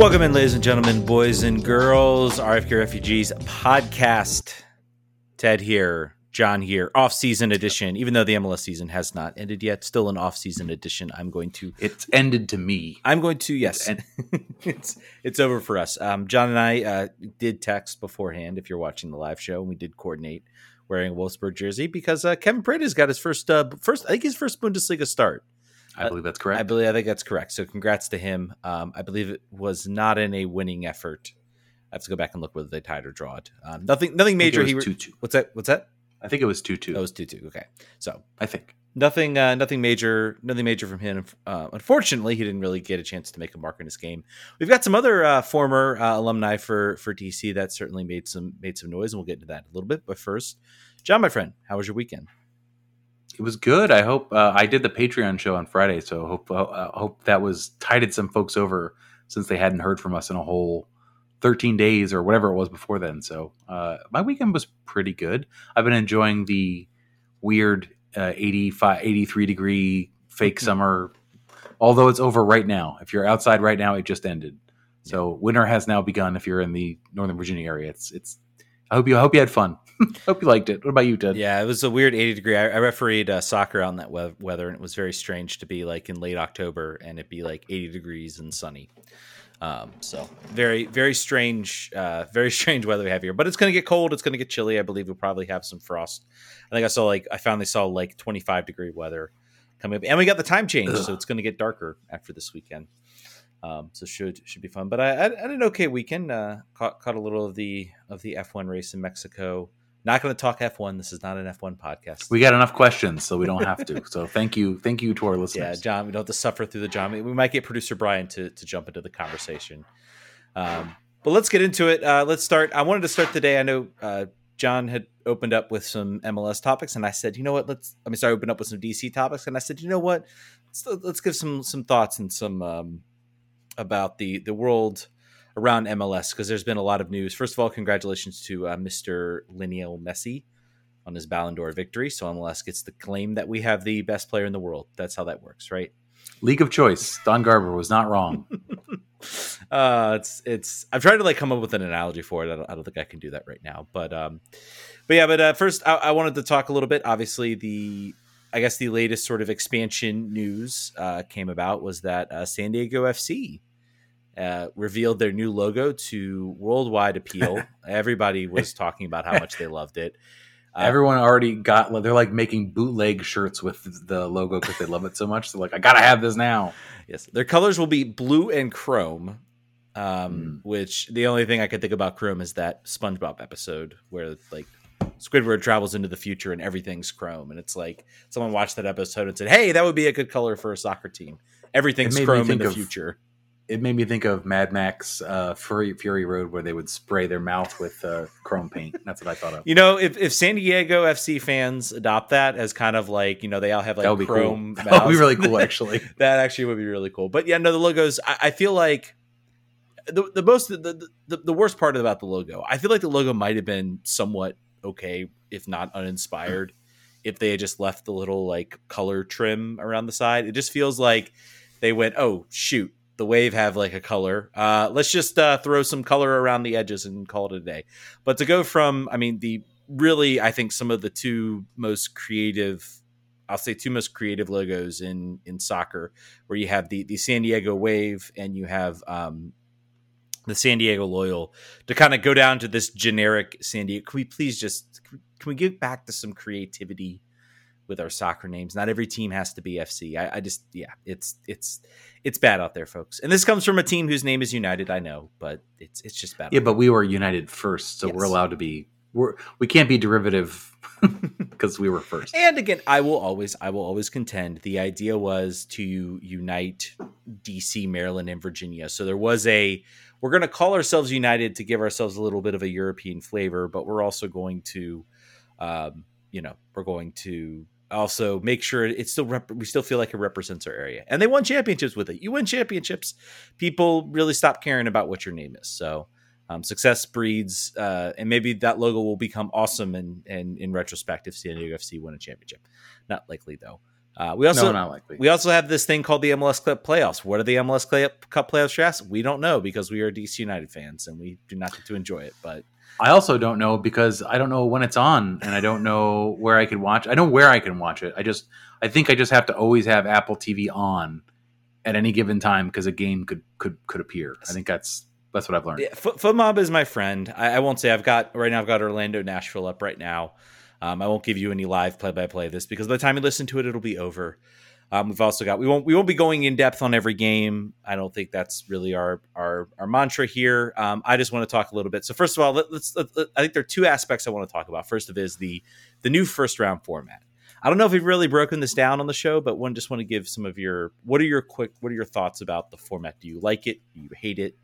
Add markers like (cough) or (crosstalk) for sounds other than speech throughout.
Welcome in, ladies and gentlemen, boys and girls, RFK Refugees podcast. Ted here, Jon here, off season edition. Even though the MLS season has not ended yet, still an off season edition. I'm going to. It's ended to me. I'm going to. Yes, It's (laughs) it's it's over for us. Um, Jon and I uh, did text beforehand. If you're watching the live show, and we did coordinate wearing a Wolfsburg jersey because uh, Kevin Paredes got his first uh, first. I think his first Bundesliga start. I believe that's correct. I believe I think that's correct. So congrats to him. Um, I believe it was not in a winning effort. I have to go back and look whether they tied or drawed. Um, nothing nothing major. It He re- two two. what's that? What's that? I think it was two two. That was two two. Okay, so I think. nothing uh, nothing major nothing major from him. Uh, unfortunately, he didn't really get a chance to make a mark in this game. We've got some other uh, former uh, alumni for for DC that certainly made some made some noise, and we'll get into that in a little bit. But first, Jon, my friend, how was your weekend? It was good. I hope uh, I did the Patreon show on Friday, so hope uh, hope that was tided some folks over since they hadn't heard from us in a whole 13 days or whatever it was before then. So uh, my weekend was pretty good. I've been enjoying the weird uh, 85, 83 degree fake summer, although it's over right now. If you're outside right now, it just ended. So winter has now begun. If you're in the Northern Virginia area, it's it's. I hope you I hope you had fun. (laughs) hope you liked it. What about you, Ted? Yeah, it was a weird 80 degree. I, I refereed uh, soccer in that we- weather, and it was very strange to be like in late October and it be like 80 degrees and sunny. Um, so very, very strange, uh, very (laughs) strange weather we have here. But it's going to get cold. It's going to get chilly. I believe we'll probably have some frost. I think I saw like I finally saw like 25 degree weather coming up, and we got the time change, so it's going to get darker after this weekend. Um, so should should be fun. But I, I, had an okay weekend. Uh, caught caught a little of the of the F1 race in Mexico. Not going to talk F1. This is not an F1 podcast. We got enough questions, so we don't have to. so thank you, thank you to our (laughs) listeners. yeah. Jon, we don't have to suffer through the John. We might get producer Brian to to jump into the conversation. Um, but let's get into it. Uh, let's start. I wanted to start the day. I know uh, Jon had opened up with some MLS topics, and I said, you know what? Let's. I mean, sorry, open up with some DC topics, and I said, you know what? Let's, let's give some some thoughts and some um, about the the world around MLS because there's been a lot of news. First of all, congratulations to uh, Mr. Lionel Messi on his Ballon d'Or victory. So MLS gets the claim that we have the best player in the world. That's how that works, right? League of choice. Don Garber was not wrong. (laughs) uh it's it's i've tried to like come up with an analogy for it i don't, I don't think i can do that right now but um but yeah but uh first I, I wanted to talk a little bit obviously the i guess the latest sort of expansion news uh came about was that uh, san diego fc uh, revealed their new logo to worldwide appeal. (laughs) Everybody was talking about how much they loved it. Uh, Everyone already got. They're like making bootleg shirts with the logo because they love it so much. They're like, I gotta have this now. Yes, their colors will be blue and chrome. Um, Mm. which the only thing I could think about chrome is that SpongeBob episode where like Squidward travels into the future and everything's chrome, and it's like someone watched that episode and said, "Hey, that would be a good color for a soccer team. Everything's It made me chrome in the of- future." It made me think of Mad Max uh, Fury, Fury Road, where they would spray their mouth with uh, chrome paint. That's what I thought of. You know, if, if San Diego FC fans adopt that as kind of like you know they all have like that would be chrome, cool. (laughs) That would be really (laughs) cool, actually. that actually would be really cool. But yeah, no, the logos. I, I feel like the the most the, the the worst part about the logo. I feel like the logo might have been somewhat okay, if not uninspired, if they had just left the little like color trim around the side. It just feels like they went, oh shoot, the wave have like a color. Uh, let's just uh, throw some color around the edges and call it a day. But to go from, I mean, the really, I think some of the two most creative. I'll say two most creative logos in in soccer, where you have the the San Diego Wave and you have um, the San Diego Loyal, to kind of go down to this generic San Diego. Can we please just can we get back to some creativity with our soccer names? Not every team has to be FC. I, I just yeah, it's it's it's bad out there, folks. And this comes from a team whose name is United. I know, but it's it's just bad. Yeah, but we were united first, so we're allowed to be. We're we can't be derivative (laughs) because we were first. And again, I will always, I will always contend the idea was to unite DC, Maryland, and Virginia. So there was a, we're going to call ourselves United to give ourselves a little bit of a European flavor, but we're also going to, um, you know, we're going to also make sure it still rep- we still feel like it represents our area. And they won championships with it. You win championships, people really stop caring about what your name is. So. Um, success breeds, uh, and maybe that logo will become awesome. And in, in retrospect, if San Diego FC win a championship, not likely though. Uh, we also no, not likely. we also have this thing called the MLS Cup playoffs. What are the MLS Cup playoffs drafts? We don't know because we are DC United fans and we do not get to enjoy it. But I also don't know because I don't know when it's on and I don't know where I can watch. I know where I can watch it. I just I think I just have to always have Apple TV on at any given time because a game could could could appear. I think that's that's what I've learned. yeah, Foot, FotMob is my friend. I, I won't say I've got right now. I've got Orlando Nashville up right now. Um, I won't give you any live play by play this because by the time you listen to it, it'll be over. Um, we've also got we won't we won't be going in depth on every game. I don't think that's really our our our mantra here. Um, I just want to talk a little bit. So first of all, let, us let, let, I think there are two aspects I want to talk about. First of is the the new first round format. I don't know if we've really broken this down on the show, but one just want to give some of your what are your quick what are your thoughts about the format? Do you like it? Do you hate it?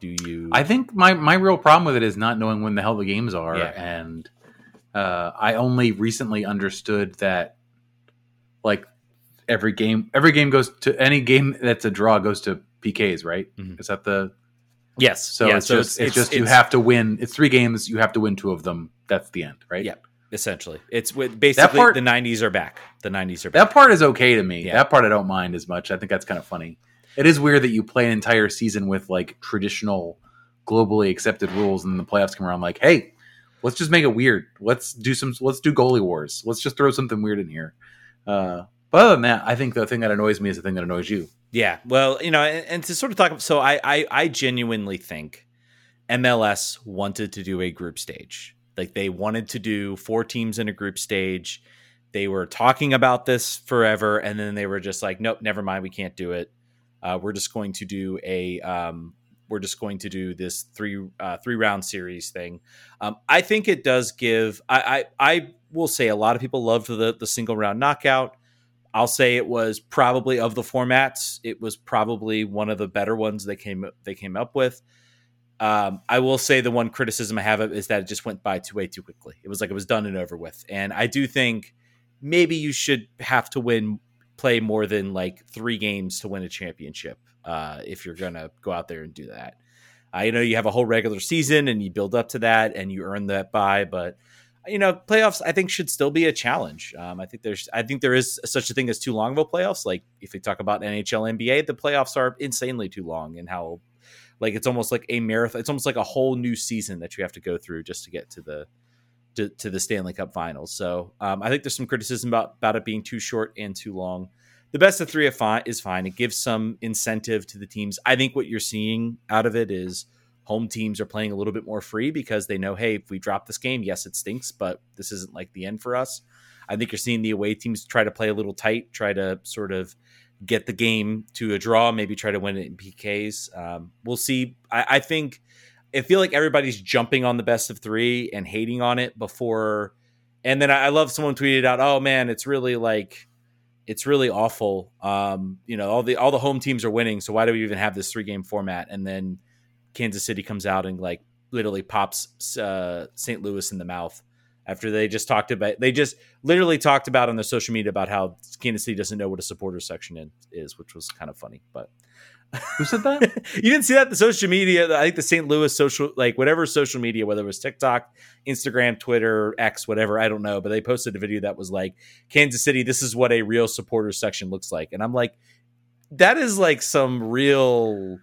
Do you? I think my my real problem with it is not knowing when the hell the games are, Yeah. and uh, I only recently understood that like every game every game goes to any game that's a draw goes to PKs, right? Mhm. Is that the yes. so yeah, it's just it's, just you have to win. It's three games. You have to win two of them. That's the end, right? Yep. essentially it's with basically part- the 90s are back. The 90s are back. That part is okay to me. Yeah. That part I don't mind as much. I think that's kind of funny. It is weird that you play an entire season with like traditional, globally accepted rules, and then the playoffs come around like, hey, let's just make it weird. Let's do some. Let's do goalie wars. Let's just throw something weird in here. Uh, but other than that, I think the thing that annoys me is the thing that annoys you. Yeah, well, you know, and, and to sort of talk. So I, I, I genuinely think MLS wanted to do a group stage. Like they wanted to do four teams in a group stage. They were talking about this forever, and then they were just like, "Nope, never mind, we can't do it. Uh, we're just going to do a, um, we're just going to do this three uh, three round series thing." Um, I think it does give. I, I I will say a lot of people loved the the single round knockout. I'll say it was probably of the formats, it was probably one of the better ones they came they came up with. Um, I will say the one criticism I have is that it just went by too way too quickly. It was like it was done and over with, and I do think maybe you should have to win play more than like three games to win a championship uh, if you're gonna go out there and do that. I know you have a whole regular season and you build up to that and you earn that by, but you know, playoffs I think should still be a challenge. Um, I think there's I think there is such a thing as too long of a playoffs. Like if we talk about NHL, NBA, the playoffs are insanely too long and how like it's almost like a marathon. It's almost like a whole new season that you have to go through just to get to the to, to the Stanley Cup Finals. So um, I think there's some criticism about about it being too short and too long. The best of three is fine. Is fine. It gives some incentive to the teams. I think what you're seeing out of it is home teams are playing a little bit more free because they know, hey, if we drop this game, yes, it stinks, but this isn't like the end for us. I think you're seeing the away teams try to play a little tight, try to sort of get the game to a draw, maybe try to win it in PKs. Um, we'll see. I, I think I feel like everybody's jumping on the best of three and hating on it before. And then I, I love someone tweeted out, "Oh man, it's really like." It's really awful. Um, you know, all the all the home teams are winning, so why do we even have this three game format? And then Kansas City comes out and like literally pops uh, St. Louis in the mouth after they just talked about they just literally talked about on their social media about how Kansas City doesn't know what a supporter section in, is, which was kind of funny. But (laughs) Who said that? (laughs) you didn't see that the social media. I think the St. Louis social like whatever social media, whether it was TikTok, Instagram, Twitter, X, whatever, I don't know, but they posted a video that was like Kansas City. This is what a real supporter section looks like, and I'm like, that is like some real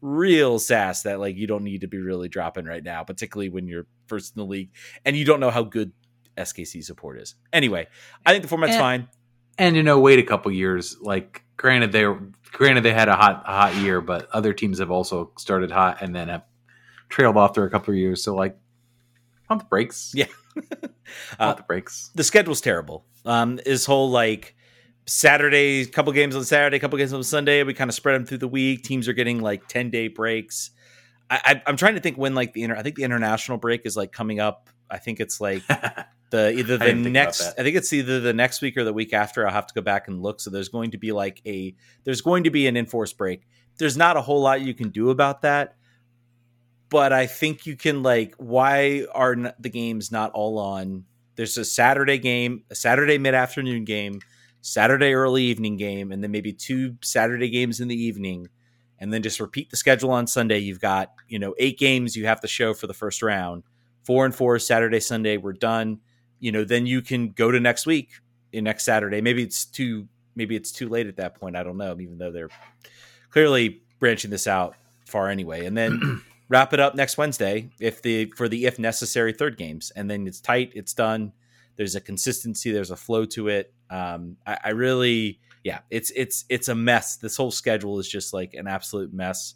real sass that like you don't need to be really dropping right now, particularly when you're first in the league and you don't know how good SKC support is. Anyway, I think the format's Eh. fine. and you know, wait a couple years. Like, granted, they granted they had a hot a hot year, but other teams have also started hot and then have trailed off for a couple of years. So, like, pump the brakes. Yeah. (laughs) pump Uh, the brakes. the schedule's terrible. Um, this whole like Saturday, a couple games on Saturday, a couple games on Sunday. We kind of spread them through the week. Teams are getting like ten day breaks. I, I, I'm trying to think when like the inter. I think the international break is like coming up. I think it's like (laughs) the either the about next. I think it's either the next week or the week after. I'll have to go back and look. So there's going to be like a there's going to be an enforced break. There's not a whole lot you can do about that. But I think you can like why are the games not all on there's a Saturday game, a Saturday mid afternoon game, Saturday early evening game, and then maybe two Saturday games in the evening, and then just repeat the schedule on Sunday. You've got you know eight games you have to show for the first round, four and four Saturday Sunday we're done. You know then you can go to next week in next Saturday. Maybe it's too maybe it's too late at that point. I don't know. Even though they're clearly branching this out far anyway, and then (clears throat) wrap it up next Wednesday if the for the if necessary third games, and then it's tight. It's done. There's a consistency. There's a flow to it. Um, I, I really, yeah, it's it's it's a mess. This whole schedule is just like an absolute mess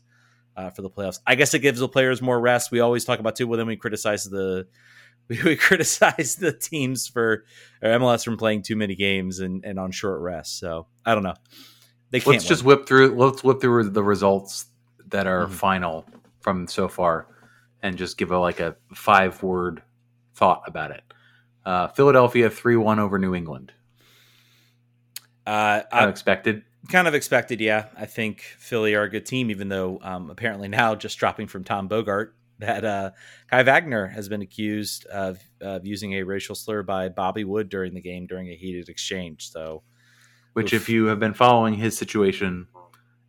uh, for the playoffs. I guess it gives the players more rest. We always talk about too. Well, then we criticize the (laughs) we, we criticize the teams for or MLS from playing too many games and, and on short rest. So I don't know. They can't let's win. just whip through. Let's whip through the results that are mm-hmm. final from so far, and just give a like a five word thought about it. Uh, Philadelphia three one over New England. Uh, unexpected. Kind of expected, yeah. I think Philly are a good team, even though um, apparently now just dropping from Tom Bogert that uh, Kai Wagner has been accused of, of using a racial slur by Bobby Wood during the game during a heated exchange. So, which, oof. if you have been following his situation,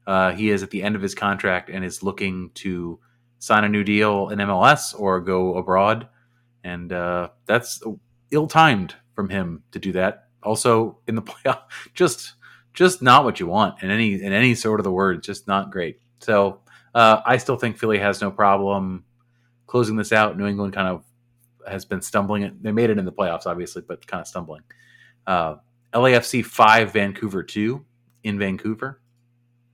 uh, he is at the end of his contract and is looking to sign a new deal in MLS or go abroad, and uh, that's ill-timed from him to do that. Also, in the (laughs) playoff, just just not what you want in any in any sort of the word. Just not great. So uh, I still think Philly has no problem closing this out. New England kind of has been stumbling. They made it in the playoffs, obviously, but kind of stumbling. Uh, LAFC five, Vancouver two in Vancouver.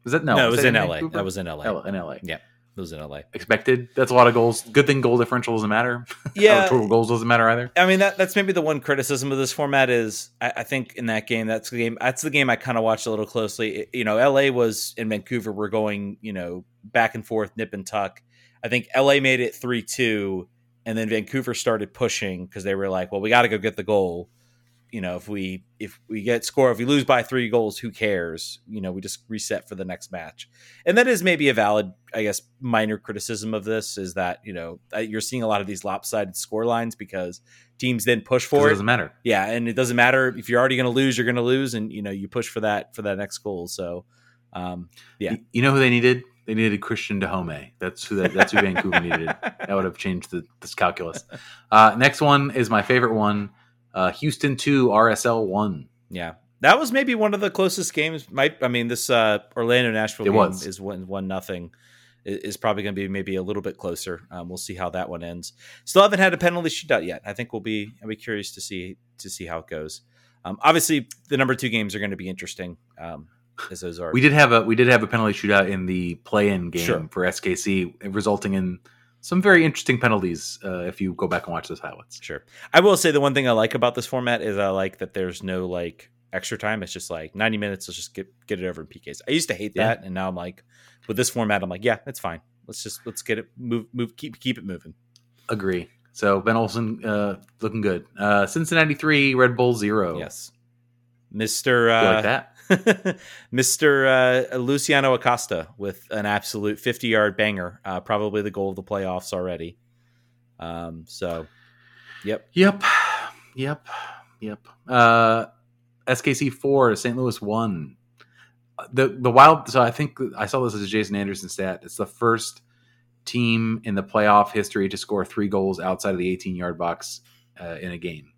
Was that no? No, it was, was in, in LA. That was in LA. L- in LA. Yeah. It was in LA. Expected. That's a lot of goals. Good thing goal differential doesn't matter. (laughs) Yeah, total goals doesn't matter either. I mean, that that's maybe the one criticism of this format is I, I think in that game, that's the game. That's the game I kind of watched a little closely. It, you know, LA was in Vancouver. We're going, you know, back and forth, nip and tuck. I think LA made it three two, and then Vancouver started pushing because they were like, well, we got to go get the goal you know if we if we get score if we lose by three goals who cares you know we just reset for the next match and that is maybe a valid i guess minor criticism of this is that you know you're seeing a lot of these lopsided score lines because teams then push for it doesn't matter yeah and it doesn't matter if you're already going to lose you're going to lose and you know you push for that for that next goal so um yeah you know who they needed they needed Cristian Dájome. That's who that, that's who Vancouver needed. That would have changed the, this calculus. Uh, next one is my favorite one. Uh, Houston two, RSL one. Yeah, that was maybe one of the closest games. Might I mean this uh, Orlando Nashville game was. is one one nothing is probably going to be maybe a little bit closer. Um, we'll see how that one ends. Still haven't had a penalty shootout yet. I think we'll be I'll be curious to see to see how it goes. Um, obviously, the number two games are going to be interesting. Um, as those are. We did have a we did have a penalty shootout in the play-in game sure. for SKC, resulting in some very interesting penalties uh, if you go back and watch those highlights. Sure. I will say the one thing I like about this format is I like that there's no like extra time. It's just like 90 minutes. Let's just get get it over in PKs. I used to hate that, yeah. and now I'm like, with this format, I'm like, yeah, it's fine. Let's just let's get it move move keep keep it moving. Agree. So Ben Olsen uh, looking good. Uh, Cincinnati three, Red Bull zero. Yes, Mister. Uh, like that. (laughs) Mr. Uh, Luciano Acosta with an absolute 50 yard banger, uh, probably the goal of the playoffs already. Um, so, yep. Yep. Yep. Yep. Uh, SKC 4, St. Louis 1. The, the wild, so I think I saw this as a Jason Anderson stat. It's the first team in the playoff history to score three goals outside of the 18 yard box uh, in a game.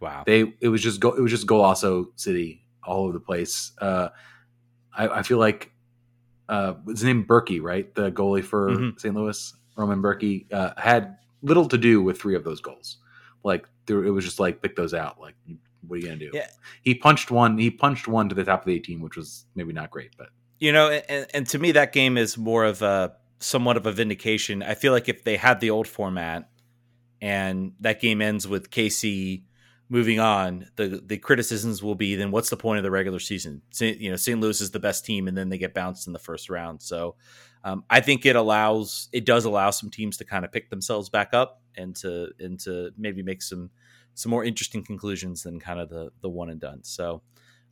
Wow. They, it was just, go, it was just Golasso City all over the place. Uh, I, I, feel like uh, his name Bürki, right? The goalie for mm-hmm. St. Louis, Roman Bürki, uh, had little to do with three of those goals. Like there, it was just like pick those out. Like what are you gonna do? Yeah. He punched one. He punched one to the top of the 18, which was maybe not great, but you know, and, and to me that game is more of a somewhat of a vindication. I feel like if they had the old format and that game ends with KC moving on, the the criticisms will be then what's the point of the regular season? St, you know, St. Louis is the best team, and then they get bounced in the first round. So um, I think it allows it does allow some teams to kind of pick themselves back up and to and to maybe make some some more interesting conclusions than kind of the the one and done. So.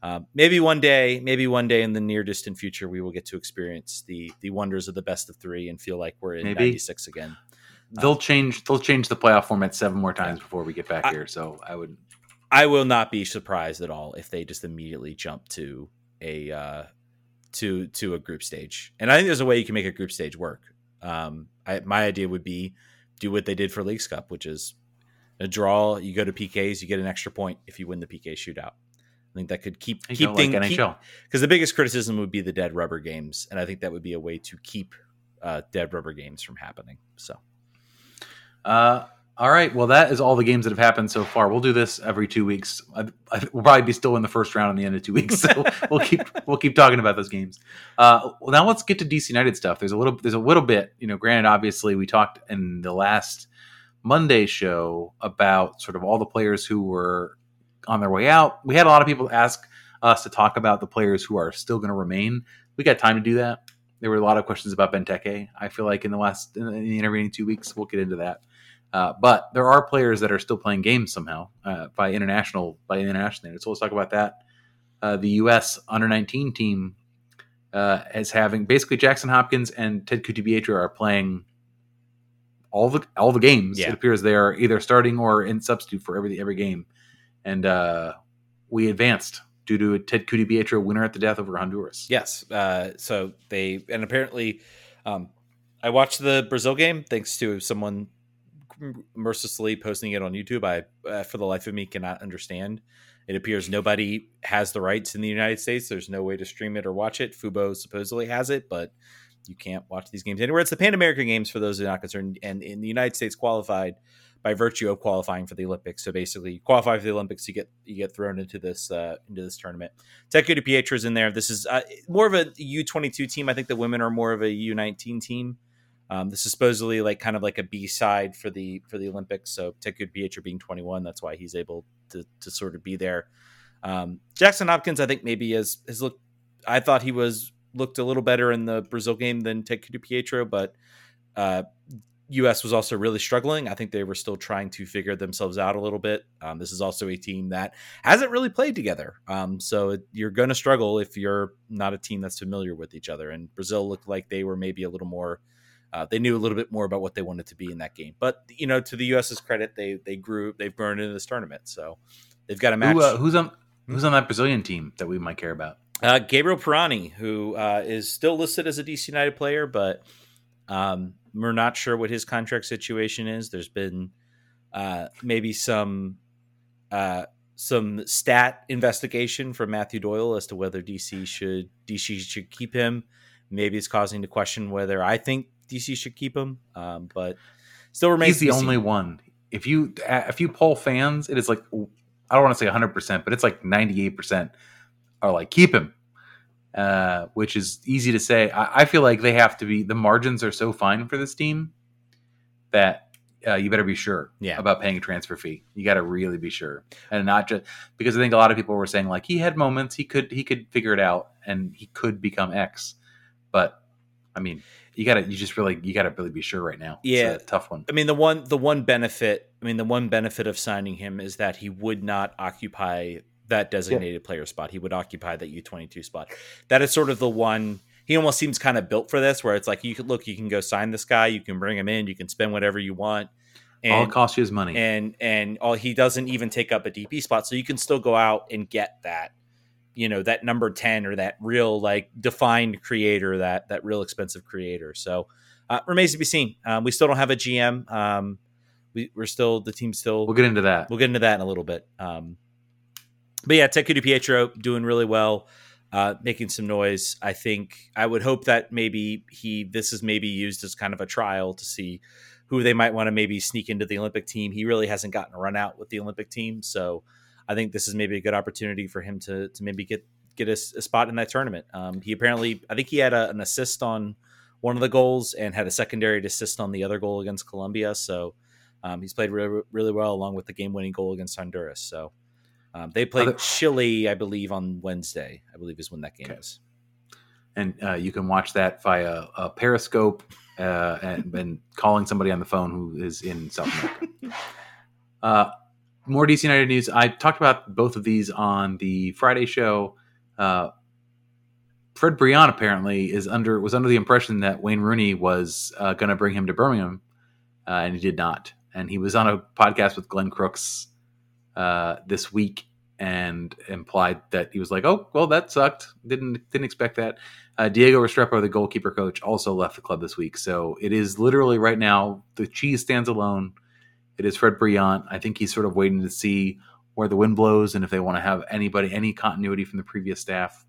Uh, maybe one day, maybe one day in the near distant future, we will get to experience the the wonders of the best of three and feel like we're in '96 again. They'll change. They'll change the playoff format seven more times before we get back I, here. So I would. I will not be surprised at all if they just immediately jump to a uh, to to a group stage. And I think there's a way you can make a group stage work. Um, I, my idea would be do what they did for Leagues Cup, which is a draw. You go to PKs, you get an extra point if you win the PK shootout. I think that could keep You keep don't like things NHL. because the biggest criticism would be the dead rubber games, and I think that would be a way to keep uh, dead rubber games from happening. So Uh, all right. Well, that is all the games that have happened so far. We'll do this every two weeks. I, I, we'll probably be still in the first round in the end of two weeks, so (laughs) we'll keep we'll keep talking about those games. Uh, well, now let's get to DC United stuff. There's a little there's a little bit. You know, granted, obviously, we talked in the last Monday show about sort of all the players who were on their way out. We had a lot of people ask us to talk about the players who are still going to remain. We got time to do that. There were a lot of questions about Benteke. I feel like in the last in the intervening two weeks, we'll get into that. Uh, but there are players that are still playing games somehow uh, by international by international standards. So let's talk about that. Uh, the U.S. under 19 team uh, is having basically Jackson Hopkins and Ted Ku-DiPietro are playing all the all the games. Yeah. It appears they are either starting or in substitute for every every game, and uh, we advanced due to a Ted Ku-DiPietro winner at the death over Honduras. yes, uh, so they and apparently, um, I watched the Brazil game thanks to someone mercilessly posting it on YouTube. I, uh, for the life of me, cannot understand. It appears nobody has the rights in the United States. There's no way to stream it or watch it. Fubo supposedly has it, but you can't watch these games anywhere. It's the Pan American Games for those who are not concerned, and in the United States qualified by virtue of qualifying for the Olympics. So basically, you qualify for the Olympics, you get you get thrown into this uh, into this tournament. Ted Ku-DiPietro's in there. This is uh, more of a U twenty two team. I think the women are more of a U nineteen team. Um, this is supposedly like kind of like a B side for the for the Olympics. So Ted Ku-DiPietro being twenty one, that's why he's able to to sort of be there. Um, Jackson Hopkins, I think maybe has has looked. I thought he was looked a little better in the Brazil game than Ted Ku-DiPietro, but uh, U.S. was also really struggling. I think they were still trying to figure themselves out a little bit. Um, this is also a team that hasn't really played together, um, so it, you're going to struggle if you're not a team that's familiar with each other. And Brazil looked like they were maybe a little more. Uh, they knew a little bit more about what they wanted to be in that game, but you know, to the U.S.'s credit, they they grew, they've grown into this tournament, so they've got a match. Who, uh, who's on who's on that Brazilian team that we might care about? Uh, Gabriel Pirani, who uh, is still listed as a DC United player, but um, we're not sure what his contract situation is. There's been uh, maybe some uh, some stat investigation from Matthew Doyle as to whether DC should DC should keep him. Maybe it's causing the question whether I think DC should keep him, um, but still remains. He's the only one. If you if you poll fans, it is like I don't want to say 100, percent but it's like 98 percent are like keep him, uh, which is easy to say. I, I feel like they have to be. The margins are so fine for this team that uh, you better be sure Yeah. about paying a transfer fee. You got to really be sure, and not just because I think a lot of people were saying like he had moments, he could he could figure it out, and he could become X, but I mean. You gotta, you just really, you gotta really be sure right now. Yeah. it's a tough one. I mean the one the one benefit I mean the one benefit of signing him is that he would not occupy that designated player spot. He would occupy that U twenty two spot. That is sort of the one he almost seems kind of built for this where it's like you could look, you can go sign this guy, you can bring him in, you can spend whatever you want. All it costs you is money. and and all he doesn't even take up a DP spot. So you can still go out and get that, you know, that number 10 or that real like defined creator, that that real expensive creator. So uh, remains to be seen. Um, we still don't have a GM. Um, we, we're still the team still. we'll get into that. We'll get into that in a little bit. Um, but yeah, Ted Ku-DiPietro doing really well, uh, making some noise. I think I would hope that maybe he this is maybe used as kind of a trial to see who they might want to maybe sneak into the Olympic team. He really hasn't gotten a run out with the Olympic team, so I think this is maybe a good opportunity for him to to maybe get get a, a spot in that tournament. Um, he apparently, I think he had a, an assist on one of the goals and had a secondary assist on the other goal against Colombia. So um, he's played really, really well along with the game winning goal against Honduras. So um, they played Other- Chile, I believe, on Wednesday. I believe is when that game Okay. is. and uh, you can watch that via uh, Periscope uh, and, and calling somebody on the phone who is in South America. (laughs) uh, more DC United news. I talked about both of these on the Friday show. Uh, Fred Brillant apparently is under was under the impression that Wayne Rooney was uh, going to bring him to Birmingham, uh, and he did not. And he was on a podcast with Glenn Crooks uh, this week and implied that he was like, "Oh, well, that sucked. Didn't didn't expect that." Uh, Diego Restrepo, the goalkeeper coach, also left the club this week. So it is literally right now the cheese stands alone. It is Fred Brillant. I think he's sort of waiting to see where the wind blows and if they want to have anybody any continuity from the previous staff.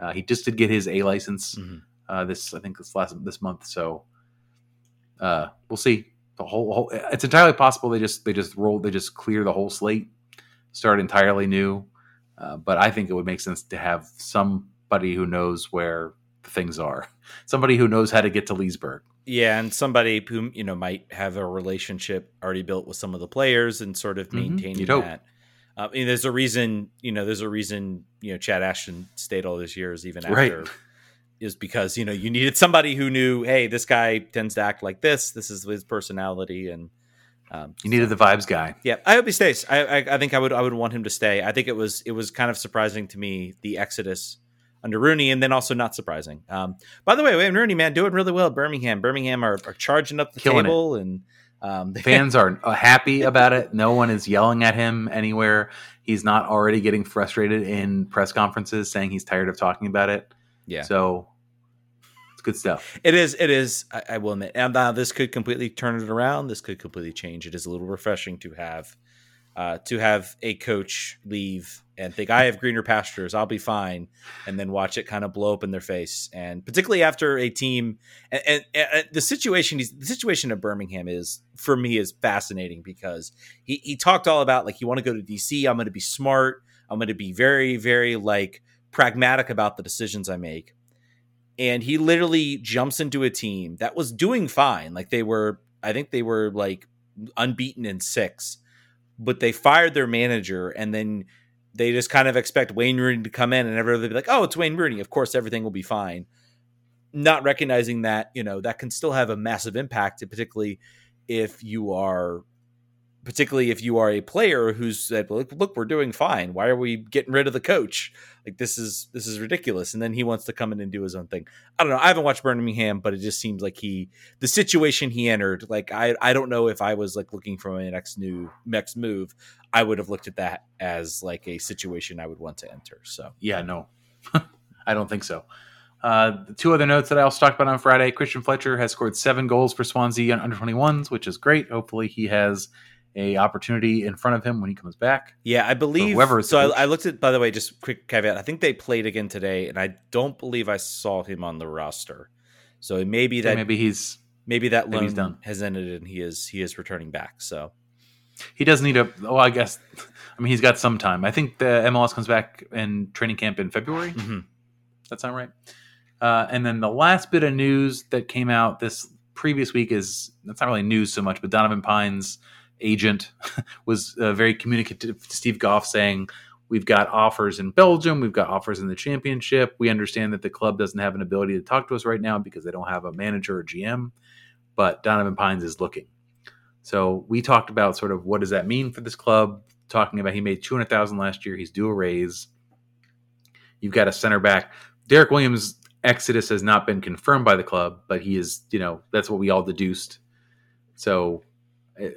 Uh, he just did get his A license Mhm. uh, this I think this last this month, so uh, we'll see. The whole, whole it's entirely possible they just they just roll they just clear the whole slate, start entirely new. Uh, but I think it would make sense to have somebody who knows where the things are, (laughs) somebody who knows how to get to Leesburg. Yeah, and somebody who you know might have a relationship already built with some of the players and sort of Mhm, maintaining hope. that. Uh, mean, there's a reason, you know, there's a reason, you know, Chad Ashton stayed all those years, even Right. after, is because you know you needed somebody who knew, hey, this guy tends to act like this. This is his personality, and um, You needed the vibes guy. yeah, I hope he stays. I, I I think I would I would want him to stay. I think it was it was kind of surprising to me the exodus under Rooney, and then also not surprising. Um, by the way, Wayne Rooney, man, doing really well at Birmingham. Birmingham are, are charging up the Killing it. table, and um, (laughs) Fans are uh, happy about it. No one is yelling at him anywhere. He's not already getting frustrated in press conferences saying he's tired of talking about it. yeah, So it's good stuff. it is. It is. I, I will admit, and uh, this could completely turn it around. This could completely change. It is a little refreshing to have. Uh, to have a coach leave and think I have greener pastures, I'll be fine, and then watch it kind of blow up in their face. And particularly after a team, and, and, and the situation, the situation of Birmingham is for me is fascinating because he he talked all about like you want to go to DC. I'm going to be smart. I'm going to be very very like pragmatic about the decisions I make. And he literally jumps into a team that was doing fine. Like they were, I think they were like unbeaten in six, but they fired their manager and then they just kind of expect Wayne Rooney to come in and everybody be like, oh, it's Wayne Rooney. Of course, everything will be fine. Not recognizing that, you know, that can still have a massive impact, particularly if you are particularly if you are a player who's said, look, look, we're doing fine. Why are we getting rid of the coach? Like this is this is ridiculous. And then he wants to come in and do his own thing. I don't know. I haven't watched Birmingham, but it just seems like he the situation he entered, like I I don't know if I was like looking for my next new next move, I would have looked at that as like a situation I would want to enter. So Yeah, no, (laughs) I don't think so. Uh, two other notes that I also talked about on Friday Christian Fletcher has scored seven goals for Swansea on under 21s, which is great. Hopefully, he has a opportunity in front of him when he comes back. Yeah, I believe. whoever so. I, I looked at. By the way, just quick caveat. I think they played again today, and I don't believe I saw him on the roster. So maybe may be So that maybe he's maybe that maybe loan has ended, and he is he is returning back. So he does need a. Oh, I guess. (laughs) I mean, he's got some time. I think the MLS comes back in training camp in February. mhm. That sound right? Uh, and then the last bit of news that came out this previous week is that's not really news so much, but Donovan Pines' agent (laughs) was uh, very communicative to Steve Goff, saying, "We've got offers in Belgium, we've got offers in the Championship. We understand that the club doesn't have an ability to talk to us right now because they don't have a manager or GM, but Donovan Pines is looking." So we talked about sort of what does that mean for this club. Talking about he made two hundred thousand last year. He's due a raise. You've got a center back. Derek Williams' exodus has not been confirmed by the club, but he is, you know, that's what we all deduced. So eh,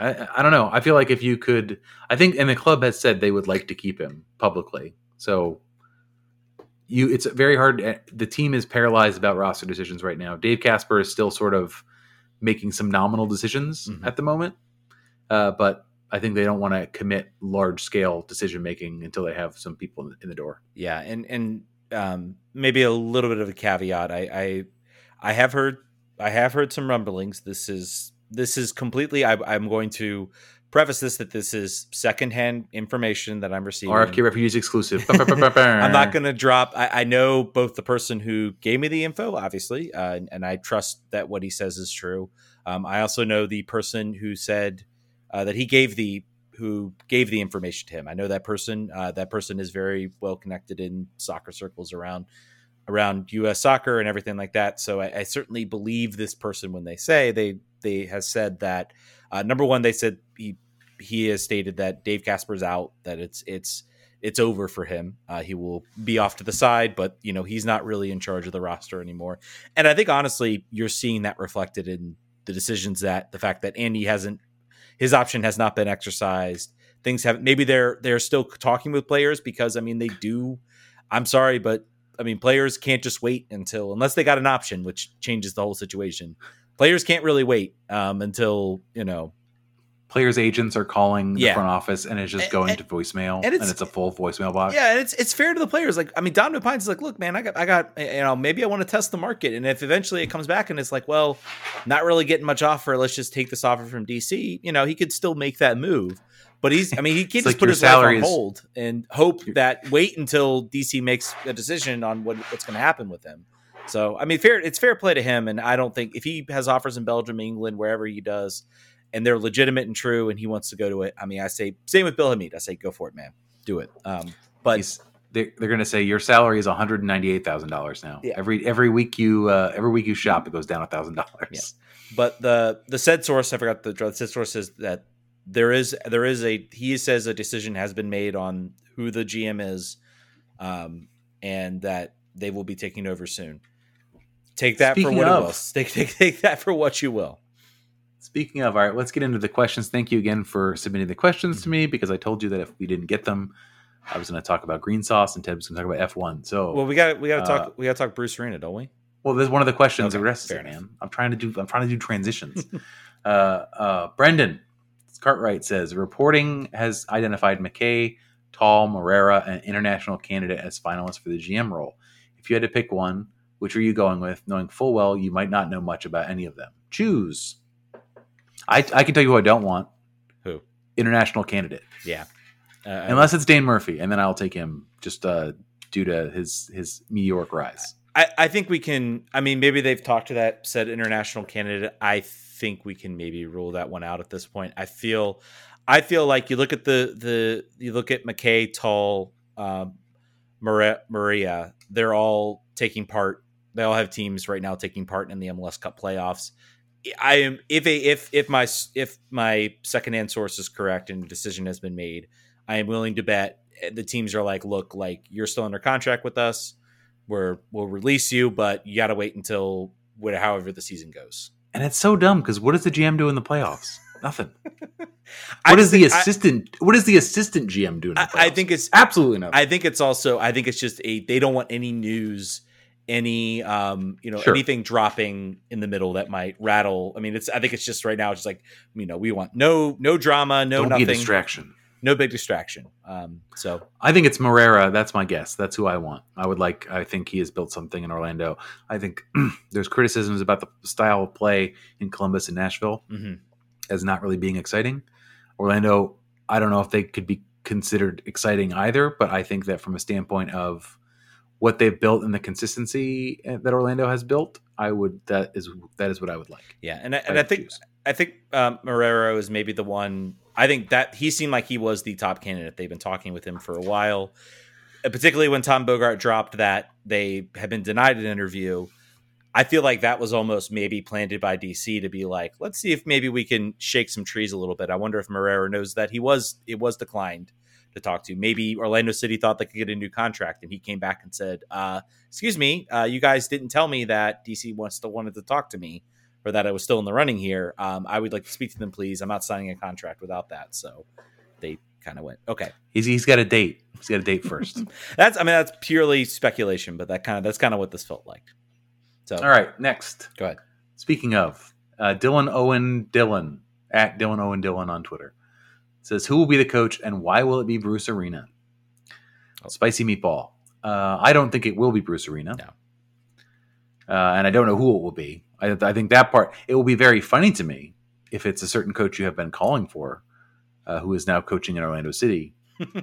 I, I don't know. I feel like if you could, I think, and the club has said they would like to keep him publicly. So you, it's very hard. eh, The team is paralyzed about roster decisions right now. Dave Kasper is still sort of making some nominal decisions Mhm. at the moment, uh, but I think they don't want to commit large scale decision making until they have some people in the door. yeah, and and um, maybe a little bit of a caveat. I, I I have heard I have heard some rumblings. This is this is completely. I, I'm going to preface this that this is secondhand information that I'm receiving. RFK Refugees exclusive. (laughs) I'm not going to drop. I, I know both the person who gave me the info, obviously, uh, and, and I trust that what he says is true. Um, I also know the person who said uh, that he gave the who gave the information to him. I know that person. Uh, that person is very well connected in soccer circles around around U.S. soccer and everything like that. So I, I certainly believe this person when they say they they has said that. Uh, number one, they said he he has stated that Dave Kasper's out. That it's it's it's over for him. Uh, he will be off to the side, but you know he's not really in charge of the roster anymore. And I think honestly, you're seeing that reflected in the decisions that the fact that Andy hasn't his option has not been exercised. Things have maybe they're they're still talking with players because I mean they do. I'm sorry, but I mean players can't just wait until unless they got an option, which changes the whole situation. Players can't really wait um, until you know players' agents are calling the Yeah. front office and it's just And- going and- to voicemail, and and it's- it's, a full voicemail box. Yeah, and it's it's fair to the players. Like, I mean, Donovan Pines is like, look, man, I got, I got, you know, maybe I want to test the market, and if eventually it comes back and it's like, well, not really getting much offer, let's just take this offer from DC. You know, he could still make that move, but he's, I mean, he can't just like put his life salary on hold and hope that wait until DC makes a decision on what what's going to happen with him. So, I mean, fair, it's fair play to him, and I don't think if he has offers in Belgium, England, wherever he does. And they're legitimate and true, and he wants to go to it. I mean, I say same with Bill Hamid. I say go for it, man. Do it. Um, but He's, they're, they're going to say your salary is one hundred ninety eight thousand dollars now. Yeah. Every every week you uh, every week you shop, it goes down thousand Yeah. dollars. But the the said source, I forgot the the said source is that there is there is a he says a decision has been made on who the GM is, um, and that they will be taking over soon. Take that Speaking for what of- it will. (laughs) Take, take take that for what you will. Speaking of, all right, let's get into the questions. Thank you again for submitting the questions to me because I told you that if we didn't get them, I was going to talk about green sauce and Ted was going to talk about F one. So, Well, we got we got to Uh, talk we got to talk Bruce Arena, don't we? Well, there's one of the questions Okay, addresses fair man. I'm trying to do. I'm trying to do transitions. (laughs) uh, uh, Brendan Cartwright says reporting has identified Mackay, Tall, Moreira, an international candidate as finalists for the GM role. If you had to pick one, which are you going with, knowing full well you might not know much about any of them? Choose. I, I can tell you who I don't want. Who? International candidate, Yeah. Uh, unless it's Dane Murphy, and then I'll take him just uh, due to his his meteoric rise. I, I think we can. I mean, maybe they've talked to that said international candidate. I think we can maybe rule that one out at this point. I feel, I feel like you look at the the you look at Mackay, Tall, um, Moreira. They're all taking part. They all have teams right now taking part in the MLS Cup playoffs. I am if a if if my if my secondhand source is correct and a decision has been made, I am willing to bet eh, the teams are like, look, like you're still under contract with us we're we'll release you, but you got to wait until whatever, however the season goes. And it's so dumb because what does the GM do in the playoffs? Nothing. (laughs) What is the assistant? I- what is the assistant GM doing? In the I, playoffs? I think it's. absolutely nothing. I think it's also. I think it's just a. They don't want any news, any um, you know, Sure. anything dropping in the middle that might rattle. I mean, it's. I think it's just right now. It's just like you know, we want no no drama, no Don't nothing, be a distraction. No big distraction. Um, so I think it's Moreira. That's my guess. That's who I want. I would like. I think he has built something in Orlando. I think (clears throat) there's criticisms about the style of play in Columbus and Nashville mhm. as not really being exciting. Orlando, I don't know if they could be considered exciting either, but I think that from a standpoint of what they've built and the consistency uh, that Orlando has built, I would that is that is what I would like. yeah, and I, and I to think choose. I think um, Moreira is maybe the one. I think that he seemed like he was the top candidate. They've been talking with him for a while, Uh, particularly when Tom Bogert dropped that they had been denied an interview. I feel like that was almost maybe planted by DC to be like, let's see if maybe we can shake some trees a little bit. I wonder if Moreira knows that he was it was declined to talk to. Maybe Orlando City thought they could get a new contract, and he came back and said, uh, "Excuse me, uh, you guys didn't tell me that DC wants to wanted to talk to me." Or that I was still in the running here, um, I would like to speak to them, please. I'm not signing a contract without that. So they kind of went, okay. He's he's got a date. He's got a date first. (laughs) That's, I mean, that's purely speculation, but that kind of, that's kind of what this felt like. So, All right, next. go ahead. Speaking of uh, Dylan Owen Dylan at Dylan Owen Dylan on Twitter says who will be the coach and why will it be Bruce Arena? Oh. Spicy meatball. Uh, I don't think it will be Bruce Arena. No. Uh, and I don't know who it will be. I, I think that part it will be very funny to me if it's a certain coach you have been calling for, uh, who is now coaching in Orlando City,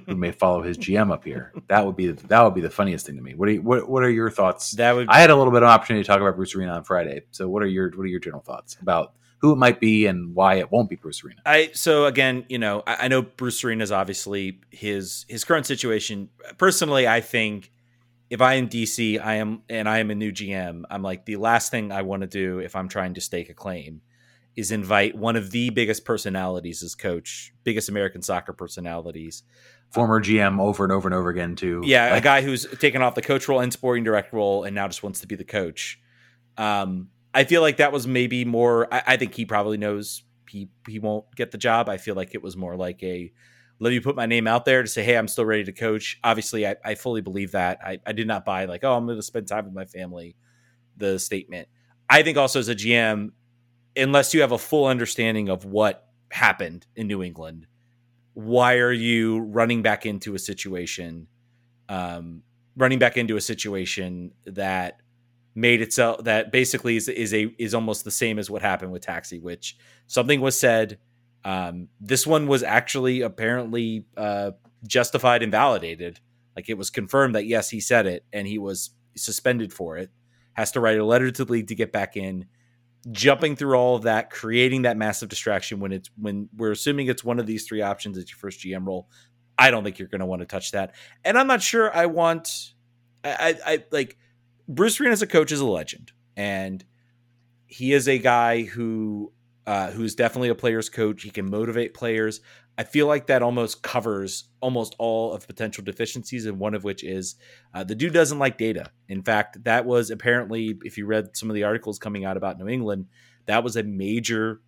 who may follow his GM up here. That would be that would be the funniest thing to me. What are you, what what are your thoughts? That would, I had a little bit of opportunity to talk about Bruce Arena on Friday. So what are your what are your general thoughts about who it might be and why it won't be Bruce Arena? I so again, you know, I, I know Bruce Arena is obviously his his current situation. Personally, I think if I am DC, I am and I am a new GM. I'm like the last thing I want to do if I'm trying to stake a claim is invite one of the biggest personalities as coach, biggest American soccer personalities. Former GM over and over and over again too. Yeah, a guy who's taken off the coach role and sporting direct role and now just wants to be the coach. Um, I feel like that was maybe more. I, I think he probably knows he he won't get the job. I feel like it was more like a let me put my name out there to say, hey, I'm still ready to coach. Obviously, I, I fully believe that. I, I did not buy like, oh, I'm going to spend time with my family. The statement. I think also as a GM, unless you have a full understanding of what happened in New England, why are you running back into a situation, um, running back into a situation that made itself that basically is, is a is almost the same as what happened with Taxi, which something was said. Um, this one was actually apparently uh, justified and validated. Like it was confirmed that yes, he said it, and he was suspended for it. Has to write a letter to the league to get back in jumping through all of that, creating that massive distraction when it's when we're assuming it's one of these three options as your first GM role. I don't think you're going to want to touch that, and I'm not sure I want. I, I, I like Bruce Arena as a coach is a legend, and he is a guy who uh, who's definitely a player's coach. He can motivate players. I feel like that almost covers almost all of potential deficiencies, and one of which is uh, the dude doesn't like data. In fact, that was apparently, if you read some of the articles coming out about New England, that was a major,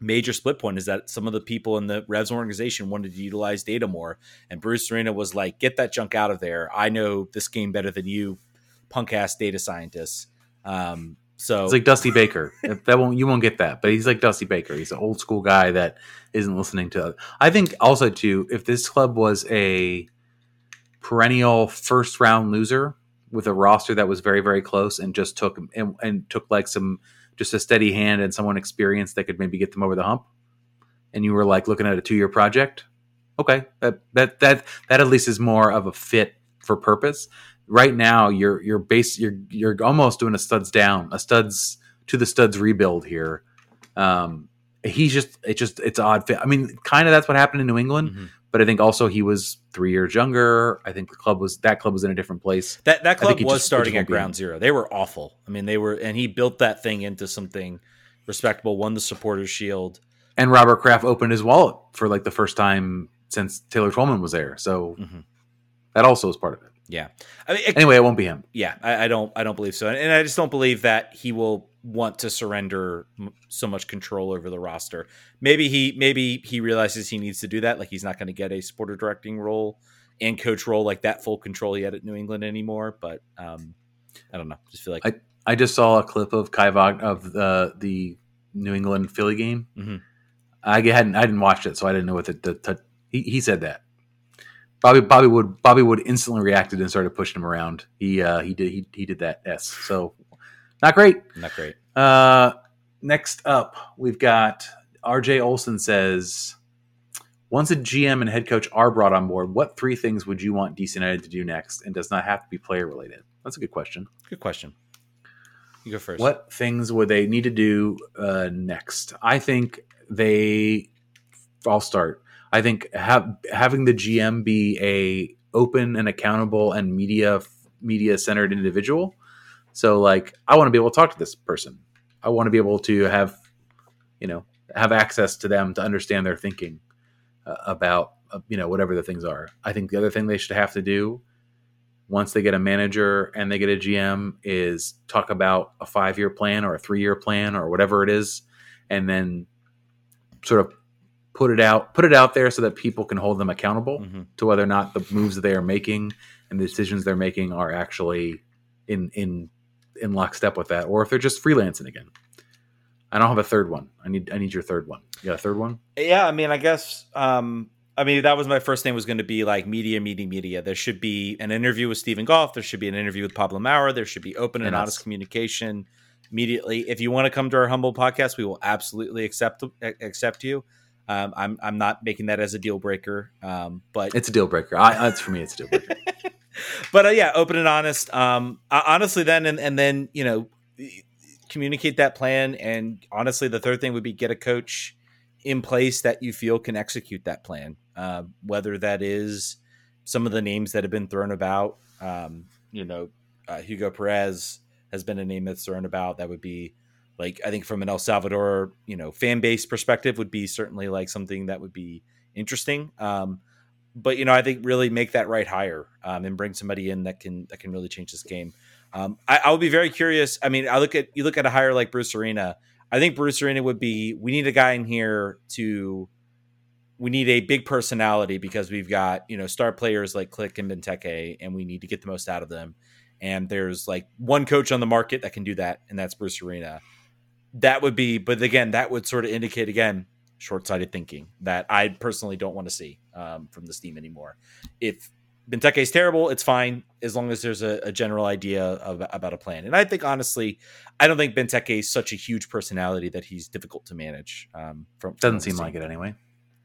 major split point. Is that some of the people in the Revs organization wanted to utilize data more, and Bruce Arena was like, "Get that junk out of there. I know this game better than you, punk ass data scientists." Um, so it's like Dusty Baker. that won't you won't get that, but he's like Dusty Baker. He's an old school guy that isn't listening to. I think also too, if this club was a perennial first round loser with a roster that was very very close and just took and, and took like some just a steady hand and someone experienced that could maybe get them over the hump, and you were like looking at a two year project. Okay, that that that that at least is more of a fit for purpose right now you're you're base you're you're almost doing a studs down, a studs to the studs rebuild here. Um, he's just it just it's odd fit. I mean, kind of that's what happened in New England, mm-hmm. but I think also he was three years younger. I think the club was that club was in a different place. That that club was just, starting at ground zero. They were awful. I mean, they were, and he built that thing into something respectable. Won the supporters shield, and Robert Kraft opened his wallet for like the first time since Taylor Twellman was there. So mm-hmm. that also is part of it. Yeah. I mean, it, anyway, it won't be him. Yeah, I, I, don't. I don't believe so, and, and, I just don't believe that he will want to surrender so much control over the roster. Maybe he, maybe he realizes he needs to do that. Like he's not going to get a supporter directing role and coach role like that full control he had at New England anymore. But um, I don't know. Just feel like I, I just saw a clip of Kai Vog of the the New England Philly game. Mm-hmm. I hadn't I didn't watch it, so I didn't know what the, the, the he, he said that Bobby Bobby Wood Bobby Wood instantly reacted and started pushing him around. He uh, he did he, he did that S. So not great. Not great. Uh, next up, we've got RJ Olson says, once a GM and head coach are brought on board, what three things would you want DC United to do next, and does not have to be player related? That's a good question. Good question. You go first. What things would they need to do uh, next? I think they. I'll start. I think have, having the GM be a open and accountable and media media centered individual. So like I want to be able to talk to this person. I want to be able to have you know have access to them to understand their thinking uh, about uh, you know whatever the things are. I think the other thing they should have to do once they get a manager and they get a GM is talk about a 5-year plan or a 3-year plan or whatever it is and then sort of put it out put it out there so that people can hold them accountable mm-hmm. to whether or not the moves that they are making and the decisions they're making are actually in in in lockstep with that or if they're just freelancing again. I don't have a third one. I need i need your third one. You got a third one? Yeah i mean i guess um i mean that was my first thing was going to be like media media media. There should be an interview with steven goff. There should be an interview with pablo maurer. There should be open and, and honest communication immediately. If you want to come to our humble podcast we will absolutely accept accept you um, I'm I'm not making that as a deal breaker, um, but it's a deal breaker. I, it's for me, it's a deal breaker. (laughs) but uh, yeah, open and honest. Um, honestly, then and, and then you know communicate that plan. And honestly, the third thing would be get a coach in place that you feel can execute that plan. Uh, whether that is some of the names that have been thrown about, um, you know, uh, Hugo Perez has been a name that's thrown about. That would be like I think from an El Salvador, you know, fan base perspective would be certainly like something that would be interesting. Um, but you know, I think really make that right higher um, and bring somebody in that can that can really change this game. Um, I, I would be very curious. I mean, I look at you look at a hire like Bruce Arena. I think Bruce Arena would be. We need a guy in here to. We need a big personality because we've got you know star players like Klich and Benteke, and we need to get the most out of them. And there's like one coach on the market that can do that, and that's Bruce Arena that would be but again that would sort of indicate again short-sighted thinking that I personally don't want to see um, from this team anymore. If Benteke is terrible, it's fine as long as there's a, a, general idea of about a plan. And I think honestly, I don't think Benteke is such a huge personality that he's difficult to manage. Um, from, doesn't seem like it anyway.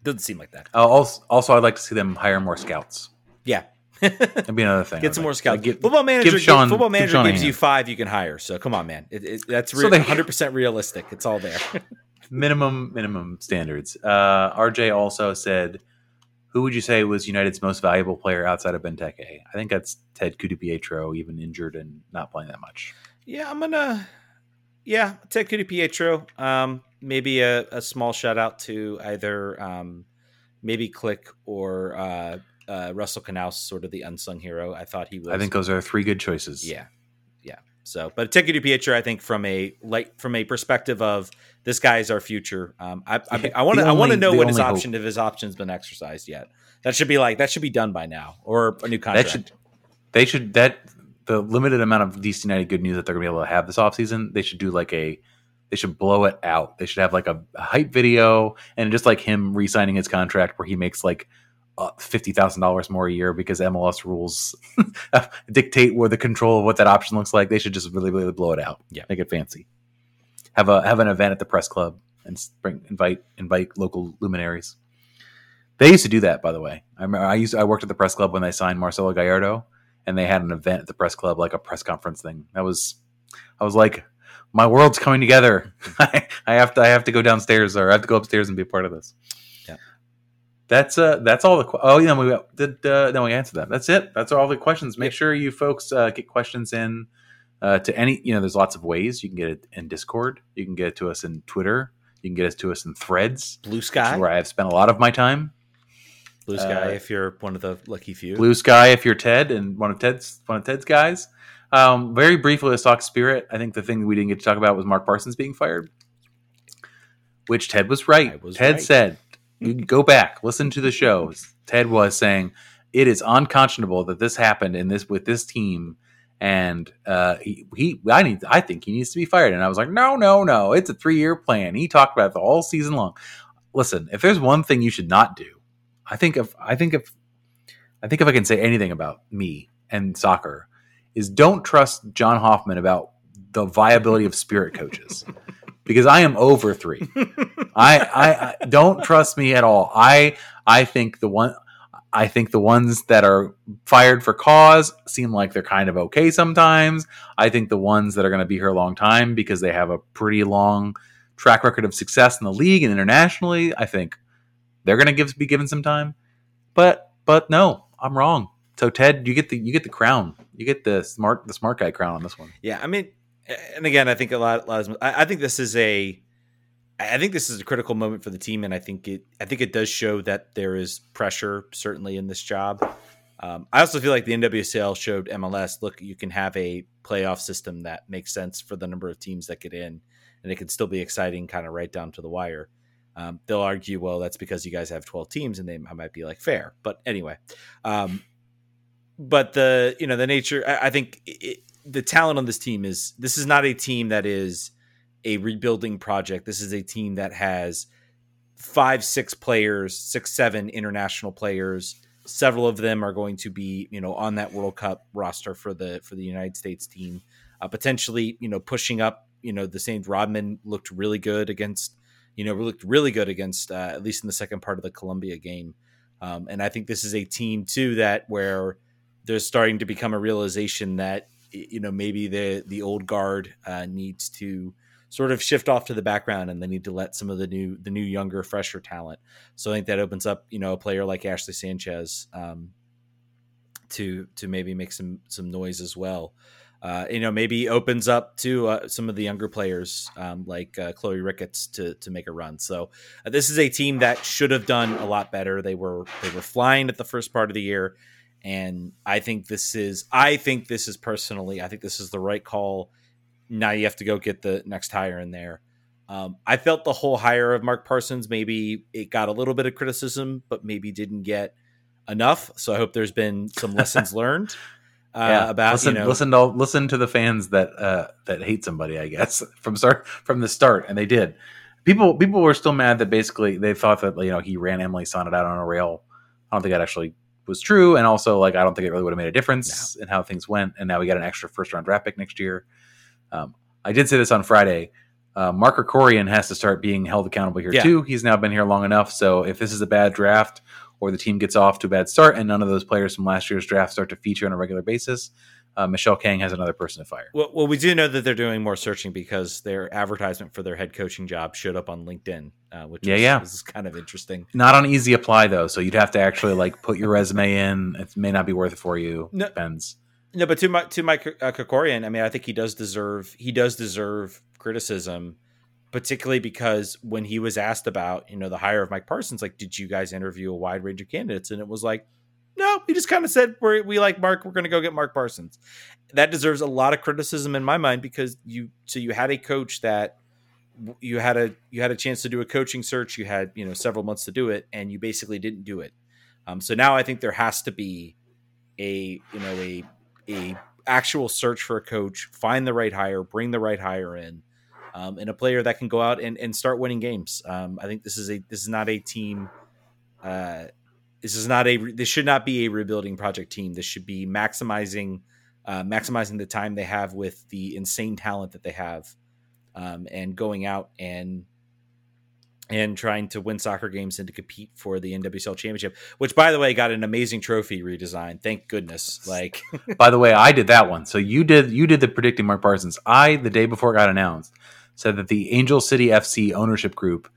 Doesn't seem like that. Uh, also, also, I'd like to see them hire more scouts. Yeah, That'd be another thing. Get some like, more scouts. Like, give, football manager, give Sean, football manager give gives you five, you can hire. So come on, man. It, it, that's re- they- 100% realistic. It's all there. (laughs) minimum minimum standards. Uh, RJ also said, "Who would you say was United's most valuable player outside of Benteke?" I think that's Ted Ku-DiPietro, even injured and not playing that much. yeah, I'm gonna. Yeah, Ted Ku-DiPietro. Um, maybe a, a small shout out to either um, maybe Klich or uh, uh, Russell Canouse, sort of the unsung hero. I thought he was. I think those are three good choices. Yeah, yeah. So, but Ted Ku-DiPietro, I think from a like from a perspective of this guy is our future. Um, I I, I want to I want to know what his only hope- option if his option's been exercised yet. That should be like that should be done by now or a new contract. that should they should that the limited amount of DC United good news that they're gonna be able to have this offseason, they should do like a they should blow it out. They should have like a, a hype video and just like him re-signing his contract where he makes like Uh, fifty thousand dollars more a year because MLS rules (laughs) dictate where the control of what that option looks like. They should just really, really blow it out. Yeah. make it fancy. Have a have an event at the press club and bring invite invite local luminaries. They used to do that, by the way. I remember I used I worked at the press club when they signed Marcelo Gallardo, and they had an event at the press club, like a press conference thing. That was, I was like, my world's coming together. (laughs) I, I have to I have to go downstairs or I have to go upstairs and be a part of this. That's uh that's all the que- oh yeah we did uh, then we answered that. That's it. That's all the questions. Make sure you folks uh, get questions in uh, to any you know. There's lots of ways you can get it in Discord. You can get it to us in Twitter. You can get it to us in Threads, Blue Sky, where I have spent a lot of my time. Blue Sky. uh, if you're one of the lucky few. Blue Sky if you're Ted and one of Ted's one of Ted's guys. Um, very briefly, let's talk Spirit. I think the thing we didn't get to talk about was Mark Parsons being fired, which Ted was right. Was Ted right. said, "You go back, listen to the show." Ted was saying it is unconscionable that this happened in this with this team, and uh, he, he I need I think he needs to be fired. And I was like, no, no, no, it's a three year plan. He talked about it whole season long. Listen, if there's one thing you should not do, I think if I think if I think if I can say anything about me and soccer, is don't trust Jon Hoffman about the viability of spirit coaches (laughs) because I am over three. (laughs) I, I, I don't trust me at all. I I think the one I think the ones that are fired for cause seem like they're kind of okay sometimes. I think the ones that are going to be here a long time because they have a pretty long track record of success in the league and internationally, I think they're going to give be given some time. But but no, I'm wrong. So Ted, you get the you get the crown. You get the smart the smart guy crown on this one. Yeah, I mean, and again, I think a lot, a lot of, I, I think this is a, I think this is a critical moment for the team, and I think it, I think it does show that there is pressure certainly in this job. Um, I also feel like the NWSL showed MLS, look, you can have a playoff system that makes sense for the number of teams that get in, and it can still be exciting, kind of right down to the wire. Um, they'll argue, well, that's because you guys have 12 teams, and they might be like fair, but anyway. Um, but the you know the nature, I, I think it, the talent on this team is this is not a team that is a rebuilding project. This is a team that has five, six players, six, seven international players. Several of them are going to be, you know, on that World Cup roster for the for the United States team. Uh, potentially, you know, pushing up. You know, the Saint Rodman looked really good against, you know, looked really good against uh, at least in the second part of the Colombia game. Um, and I think this is a team too that where there's starting to become a realization that you know maybe the the old guard uh, needs to sort of shift off to the background and they need to let some of the new the new younger fresher talent. So i think that opens up you know a player like ashley sanchez um, to to maybe make some some noise as well. Uh, you know maybe opens up to uh, some of the younger players um, like uh, chloe ricketts to to make a run. So uh, this is a team that should have done a lot better. They were they were flying at the first part of the year and I think this is I think this is personally I think this is the right call. Now you have to go get the next hire in there. Um, I felt the whole hire of Mark Parsons maybe it got a little bit of criticism, but maybe didn't get enough. So I hope there's been some lessons (laughs) learned uh, about listen, you know listen to listen to the fans that uh, that hate somebody. I guess (laughs) from start from the start, and they did. people people were still mad that basically they thought that you know he ran Emily Sonnett out on a rail. I don't think that actually was true, and also like I don't think it really would have made a difference no. in how things went. And now we got an extra first round draft pick next year. Um, I did say this on Friday. Uh, Mark Krikorian has to start being held accountable here yeah. too. He's now been here long enough. So if this is a bad draft or the team gets off to a bad start and none of those players from last year's draft start to feature on a regular basis, uh, Michelle Kang has another person to fire. Well, well, we do know that they're doing more searching because their advertisement for their head coaching job showed up on LinkedIn, uh, which yeah, is, yeah. kind of interesting. Not on easy apply though, so you'd have to actually like put your resume in. It may not be worth it for you. No, Depends. No, but to my to Mike uh, Krikorian, I mean, I think he does deserve he does deserve criticism, particularly because when he was asked about you know the hire of Mike Parsons, like, did you guys interview a wide range of candidates? And it was like no, he just kind of said we we like Mark. We're going to go get Mark Parsons. That deserves a lot of criticism in my mind because you so you had a coach that you had a you had a chance to do a coaching search. You had you know several months to do it, and you basically didn't do it. Um, so now I think there has to be a you know a a actual search for a coach, find the right hire, bring the right hire in, um, and a player that can go out and, and start winning games. Um, I think this is a this is not a team. Uh, this is not a this should not be a rebuilding project team. This should be maximizing uh, maximizing the time they have with the insane talent that they have, um, and going out and and trying to win soccer games and to compete for the NWSL championship, which by the way got an amazing trophy redesign. Thank goodness. Like (laughs) by the way, I did that one. So you did you did the predicting Mark Parsons. I the day before it got announced said that the Angel City FC ownership group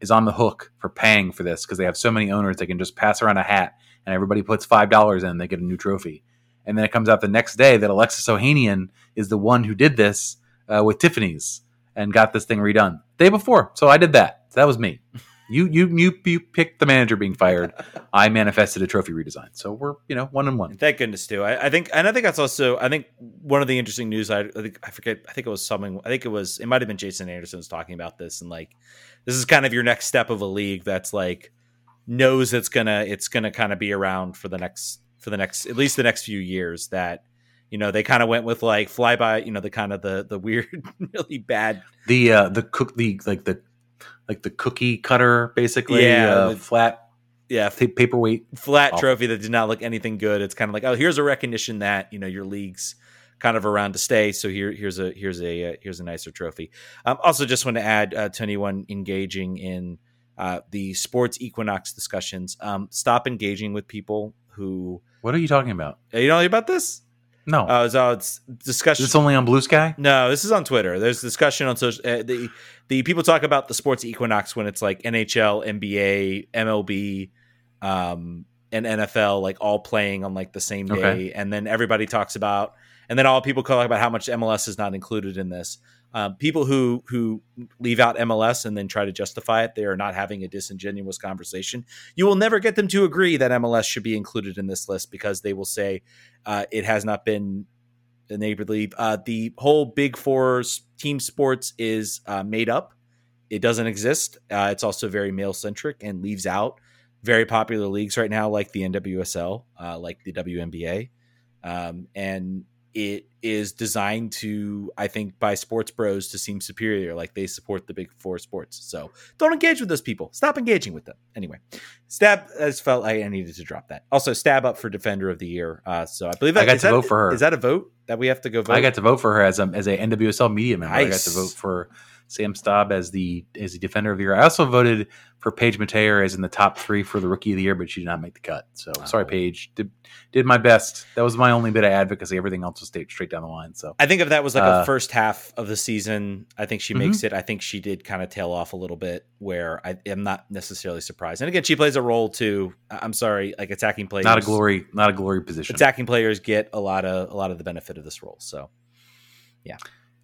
is on the hook for paying for this because they have so many owners they can just pass around a hat and everybody puts five dollars in they get a new trophy. And then it comes out the next day that alexis ohanian is the one who did this uh, with tiffany's and got this thing redone. Day before so i did that. That was me (laughs) you you you you picked the manager being fired. (laughs) I manifested a trophy redesign. So we're you know one and one. Thank goodness too. I, I, think and I think that's also I think one of the interesting news. I, I think I forget. I think it was something. I think it was it might have been Jason Anderson was talking about this and like this is kind of your next step of a league that's like knows it's gonna it's gonna kind of be around for the next for the next at least the next few years that you know they kind of went with like flyby you know the kind of the the (laughs) weird really bad the uh the cook the like the like the cookie cutter basically yeah uh, the, flat yeah t- paperweight flat trophy that did not look anything good it's kind of like oh here's a recognition that you know your league's kind of around to stay. So here, here's a here's a uh, here's a nicer trophy. Um, also, just want to add uh, to anyone engaging in uh, the sports equinox discussions, um, stop engaging with people who. What are you talking about? You know about this? No. Uh, so it's discussion. Is this only on Blue Sky? No, this is on Twitter. There's discussion on social. Uh, the the people talk about the sports equinox when it's like NHL, NBA, MLB, um, and NFL, like all playing on like the same day, okay. and then everybody talks about and then all people talk about how much MLS is not included in this. Um, people who who leave out MLS and then try to justify it, they are not having a disingenuous conversation. You will never get them to agree that MLS should be included in this list because they will say uh, it has not been enabled. Uh, the whole Big Four team sports is uh, made up. It doesn't exist. Uh, it's also very male centric and leaves out very popular leagues right now, like the NWSL, uh, like the WNBA. Um, and it is designed to, I think, by sports bros to seem superior, like they support the big four sports. So don't engage with those people. Stop engaging with them. Anyway, Stab has felt like I needed to drop that. Also, Staab up for Defender of the Year. Uh, so I believe that, I got to that, vote for her. Is that a vote that we have to go vote? I got to vote for her as a as a NWSL media member. Nice. I got to vote for Sam Staab as the as the defender of the year. I also voted for Paige Metayer as in the top three for the rookie of the year, but she did not make the cut. So oh. sorry, Paige. Did did my best. That was my only bit of advocacy. Everything else was straight straight down the line. So I think if that was like uh, a first half of the season, I think she makes mm-hmm. it. I think she did kind of tail off a little bit, where I am not necessarily surprised. And again, she plays a role too. I'm sorry, like attacking players, not a glory, not a glory position. Attacking players get a lot of a lot of the benefit of this role. So yeah.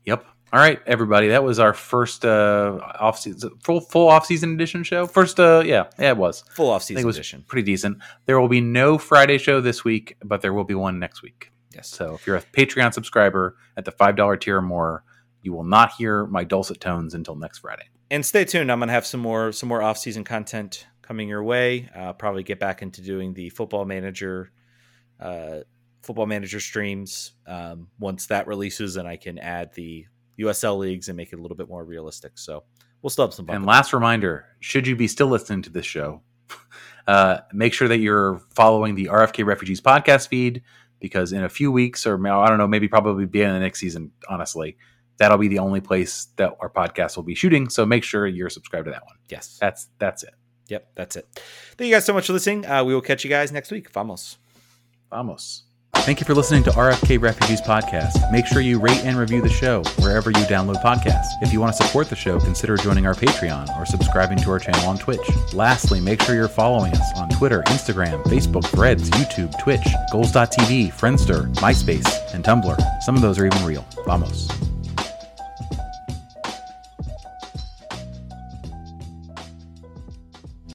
Yep. All right, everybody. That was our first uh, off season, full full off season edition show. First, uh, yeah, yeah, it was full off season edition. Pretty decent. There will be no Friday show this week, but there will be one next week. Yes. So if you're a Patreon subscriber at the five dollar tier or more, you will not hear my dulcet tones until next Friday. And stay tuned. I'm gonna have some more some more off season content coming your way. Uh, probably get back into doing the football manager. Uh, football manager streams um, once that releases and i can add the USL leagues and make it a little bit more realistic. So we'll still have some fun. And last reminder: should you be still listening to this show, (laughs) uh, make sure that you're following the RFK Refugees podcast feed because in a few weeks, or I don't know, maybe probably be in the next season. Honestly, that'll be the only place that our podcast will be shooting. So make sure you're subscribed to that one. Yes, that's that's it. Yep, that's it. Thank you guys so much for listening. Uh, we will catch you guys next week. Vamos. Vamos. Thank you for listening to RFK Refugees Podcast. Make sure you rate and review the show wherever you download podcasts. If you want to support the show, consider joining our Patreon or subscribing to our channel on Twitch. Lastly, make sure you're following us on Twitter, Instagram, Facebook, Threads, YouTube, Twitch, Golz.tv, Friendster, MySpace, and Tumblr. Some of those are even real. Vamos.